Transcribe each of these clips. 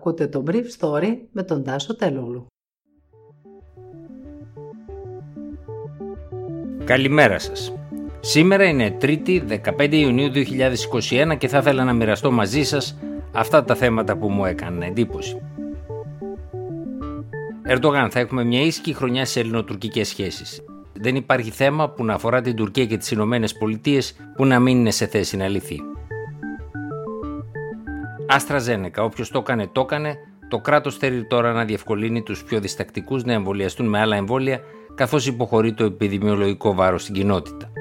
Ακούτε το Brief Story με τον Τάσο Τελούλου. Καλημέρα σας. Σήμερα είναι 3η 15 Ιουνίου 2021 και θα ήθελα να μοιραστώ μαζί σας αυτά τα θέματα που μου έκαναν εντύπωση. Ερντογάν, θα έχουμε μια ήσυχη χρονιά σε ελληνοτουρκικές σχέσεις. Δεν υπάρχει θέμα που να αφορά την Τουρκία και τις Ηνωμένες Πολιτείες που να μην είναι σε θέση να λυθεί. Άστρα Ζένεκα, όποιος το έκανε, το έκανε. Το κράτος θέλει τώρα να διευκολύνει τους πιο διστακτικούς να εμβολιαστούν με άλλα εμβόλια, καθώς υποχωρεί το επιδημιολογικό βάρος στην κοινότητα.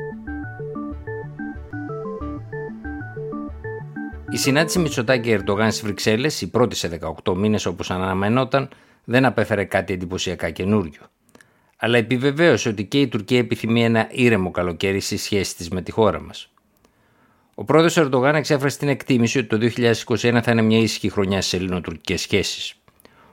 Η συνάντηση Μητσοτάκη Ερντογάν στις Βρυξέλλες, η πρώτη σε 18 μήνες όπως αναμενόταν, δεν απέφερε κάτι εντυπωσιακά καινούριο. Αλλά επιβεβαίωσε ότι και η Τουρκία επιθυμεί ένα ήρεμο καλοκαίρι στη σχέση της με τη χώρα μας. Ο πρόεδρος Ερντογάν εξέφρασε την εκτίμηση ότι το 2021 θα είναι μια ήσυχη χρονιά στι ελληνοτουρκικές σχέσεις.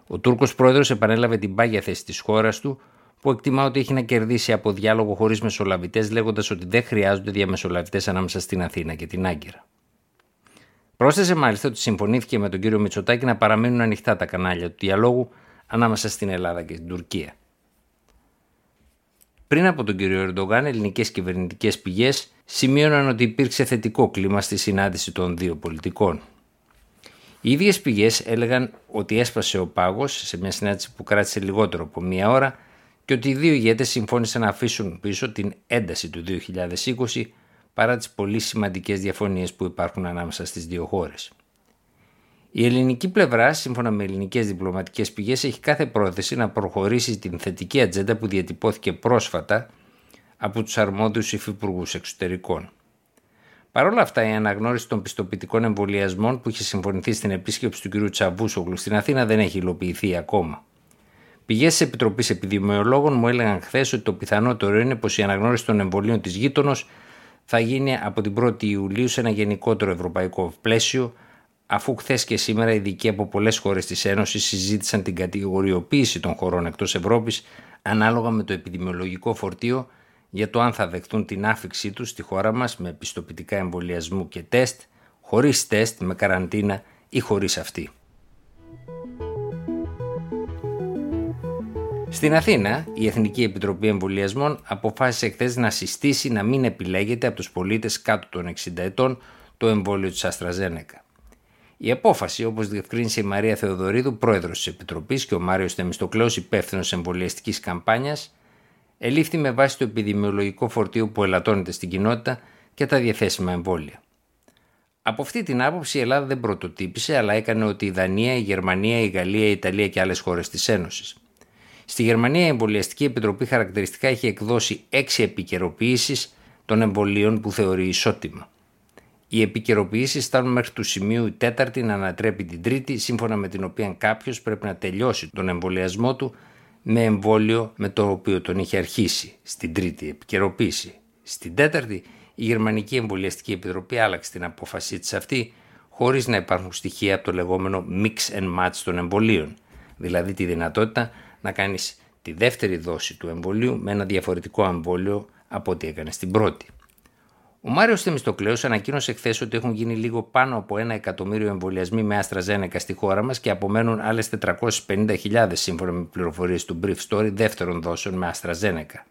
Ο Τούρκος πρόεδρος επανέλαβε την πάγια θέση της χώρας του, που εκτιμά ότι έχει να κερδίσει από διάλογο χωρίς μεσολαβητές, λέγοντας ότι δεν χρειάζονται διαμεσολαβητές ανάμεσα στην Αθήνα και την Άγκυρα. Πρόσθεσε μάλιστα ότι συμφωνήθηκε με τον κύριο Μητσοτάκη να παραμείνουν ανοιχτά τα κανάλια του διαλόγου ανάμεσα στην Ελλάδα και την Τουρκία. Πριν από τον κύριο Ερντογάν, ελληνικές κυβερνητικές πηγές σημείωναν ότι υπήρξε θετικό κλίμα στη συνάντηση των δύο πολιτικών. Οι ίδιες πηγές έλεγαν ότι έσπασε ο πάγος σε μια συνάντηση που κράτησε λιγότερο από μία ώρα και ότι οι δύο ηγέτες συμφώνησαν να αφήσουν πίσω την ένταση του 2020 παρά τις πολύ σημαντικές διαφωνίες που υπάρχουν ανάμεσα στις δύο χώρες. Η ελληνική πλευρά, σύμφωνα με ελληνικές διπλωματικές πηγές, έχει κάθε πρόθεση να προχωρήσει την θετική ατζέντα που διατυπώθηκε πρόσφατα από τους αρμόδιους υφυπουργούς εξωτερικών. Παρ' όλα αυτά, η αναγνώριση των πιστοποιητικών εμβολιασμών που είχε συμφωνηθεί στην επίσκεψη του κ. Τσαβούσογλου στην Αθήνα δεν έχει υλοποιηθεί ακόμα. Πηγές της Επιτροπής Επιδημιολόγων μου έλεγαν χθες ότι το πιθανότερο είναι πως η αναγνώριση των εμβολίων της γείτονος θα γίνει από την 1η Ιουλίου σε ένα γενικότερο ευρωπαϊκό πλαίσιο αφού χθες και σήμερα ειδικοί από πολλές χώρες της Ένωσης συζήτησαν την κατηγοριοποίηση των χωρών εκτός Ευρώπης ανάλογα με το επιδημιολογικό φορτίο για το αν θα δεχτούν την άφηξή τους στη χώρα μας με πιστοποιητικά εμβολιασμού και τεστ, χωρίς τεστ, με καραντίνα ή χωρίς αυτή. Στην Αθήνα, η Εθνική Επιτροπή Εμβολιασμών αποφάσισε χθες να συστήσει να μην επιλέγεται από τους πολίτες κάτω των 60 ετών το εμβόλιο της Αστραζένεκα. Η απόφαση, όπως διευκρίνησε η Μαρία Θεοδωρίδου, πρόεδρος της Επιτροπής, και ο Μάριος Θεμιστοκλέος, υπεύθυνος εμβολιαστικής καμπάνιας, ελήφθη με βάση το επιδημιολογικό φορτίο που ελαττώνεται στην κοινότητα και τα διαθέσιμα εμβόλια. Από αυτή την άποψη η Ελλάδα δεν πρωτοτύπησε, αλλά έκανε ότι η Δανία, η Γερμανία, η Γαλλία, η Ιταλία και άλλες χώρες της Ένωσης. Στη Γερμανία, η Εμβολιαστική Επιτροπή χαρακτηριστικά έχει εκδώσει έξι επικαιροποιήσεις των εμβολίων που θεωρεί ισότιμα. Οι επικαιροποιήσεις φτάνουν μέχρι του σημείου η τέταρτη να ανατρέπει την τρίτη, σύμφωνα με την οποία κάποιος πρέπει να τελειώσει τον εμβολιασμό του με εμβόλιο με το οποίο τον είχε αρχίσει στην τρίτη επικαιροποίηση. Στην τέταρτη, η Γερμανική Εμβολιαστική Επιτροπή άλλαξε την απόφασή της αυτή, χωρίς να υπάρχουν στοιχεία από το λεγόμενο mix and match των εμβολίων, δηλαδή τη δυνατότητα να κάνεις τη δεύτερη δόση του εμβολίου με ένα διαφορετικό εμβόλιο από ό,τι έκανε στην πρώτη. Ο Μάριος Θεμιστοκλέος ανακοίνωσε χθες ότι έχουν γίνει λίγο πάνω από ένα εκατομμύριο εμβολιασμοί με Αστραζένεκα στη χώρα μας και απομένουν άλλες 450.000 σύμφωνα με πληροφορίες του Brief Story δεύτερων δόσεων με Αστραζένεκα.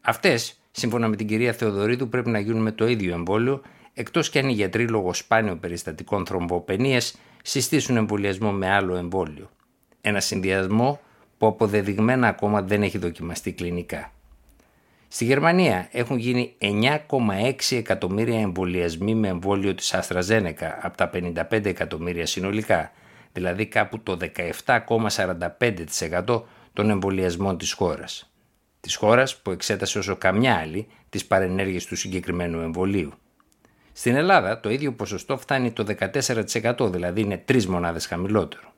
Αυτές, σύμφωνα με την κυρία Θεοδωρίδου, πρέπει να γίνουν με το ίδιο εμβόλιο, εκτός και αν οι γιατροί λόγω σπάνιων περιστατικών θρομβοπενία συστήσουν εμβολιασμό με άλλο εμβόλιο. Ένα συνδυασμό που αποδεδειγμένα ακόμα δεν έχει δοκιμαστεί κλινικά. Στη Γερμανία έχουν γίνει 9,6 εκατομμύρια εμβολιασμοί με εμβόλιο της Αστραζένεκα από τα 55 εκατομμύρια συνολικά, δηλαδή κάπου το 17,45% των εμβολιασμών της χώρας. Της χώρας που εξέτασε όσο καμιά άλλη τις παρενέργειες του συγκεκριμένου εμβολίου. Στην Ελλάδα το ίδιο ποσοστό φτάνει το 14%, δηλαδή είναι τρεις μονάδες χαμηλότερο.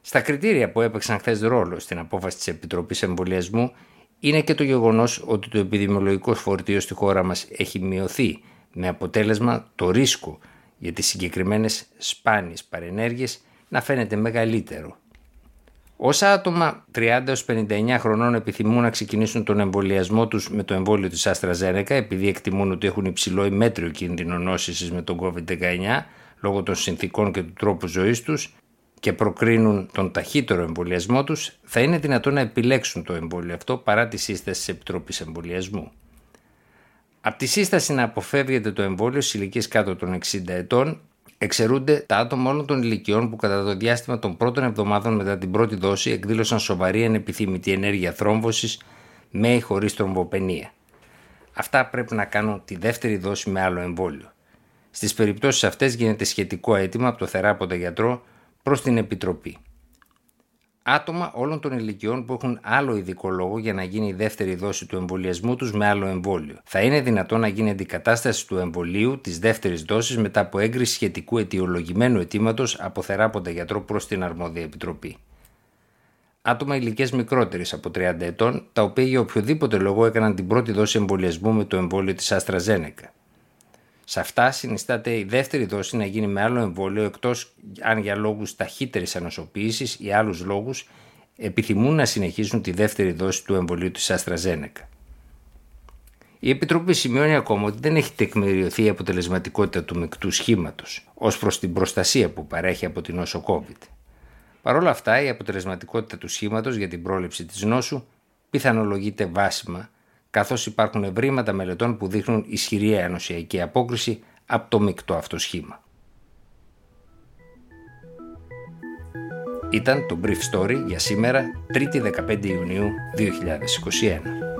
Στα κριτήρια που έπαιξαν χθες ρόλο στην απόφαση της Επιτροπής Εμβολιασμού είναι και το γεγονός ότι το επιδημιολογικό φορτίο στη χώρα μας έχει μειωθεί με αποτέλεσμα το ρίσκο για τις συγκεκριμένες σπάνιες παρενέργειες να φαίνεται μεγαλύτερο. Όσα άτομα 30-59 χρονών επιθυμούν να ξεκινήσουν τον εμβολιασμό τους με το εμβόλιο της Άστρα επειδή εκτιμούν ότι έχουν υψηλό ή μέτριο κίνδυνο νόσησης με τον COVID-19 λόγω των συνθήκων και του τρόπου ζωής τους και προκρίνουν τον ταχύτερο εμβολιασμό τους, θα είναι δυνατόν να επιλέξουν το εμβόλιο αυτό παρά τη σύσταση της Επιτροπής Εμβολιασμού. Από τη σύσταση να αποφεύγεται το εμβόλιο στις ηλικίες κάτω των 60 ετών, εξαιρούνται τα άτομα όλων των ηλικιών που κατά το διάστημα των πρώτων εβδομάδων μετά την πρώτη δόση εκδήλωσαν σοβαρή ανεπιθύμητη ενέργεια θρόμβωσης με ή χωρίς τρομβοπενία. Αυτά πρέπει να κάνουν τη δεύτερη δόση με άλλο εμβόλιο. Στις περιπτώσεις αυτές γίνεται σχετικό αίτημα από το θεράποντα γιατρό προς την Επιτροπή. Άτομα όλων των ηλικιών που έχουν άλλο ειδικό λόγο για να γίνει η δεύτερη δόση του εμβολιασμού τους με άλλο εμβόλιο. Θα είναι δυνατόν να γίνει αντικατάσταση του εμβολίου της δεύτερης δόσης μετά από έγκριση σχετικού αιτιολογημένου αιτήματος από θεράποντα γιατρό προς την αρμόδια επιτροπή. Άτομα ηλικίας μικρότερης από 30 ετών, τα οποία για οποιοδήποτε λόγο έκαναν την πρώτη δόση εμβολιασμού με το εμβόλιο της AstraZeneca. Σε αυτά συνιστάται η δεύτερη δόση να γίνει με άλλο εμβόλιο εκτός αν για λόγους ταχύτερης ανοσοποίηση ή άλλους λόγους επιθυμούν να συνεχίσουν τη δεύτερη δόση του εμβολίου της AstraZeneca. Η Επιτροπή σημειώνει ακόμα ότι δεν έχει τεκμηριωθεί η αποτελεσματικότητα του μεικτού σχήματος ως προς την προστασία που παρέχει από την νόσο COVID. Παρ' όλα αυτά, η αποτελεσματικότητα του σχήματος για την πρόληψη της νόσου πιθανολογείται βάσιμα καθώς υπάρχουν ευρήματα μελετών που δείχνουν ισχυρή ενωσιακή απόκριση από το μεικτό αυτό σχήμα. Ήταν το Brief Story για σήμερα, 3η 15 Ιουνίου 2021.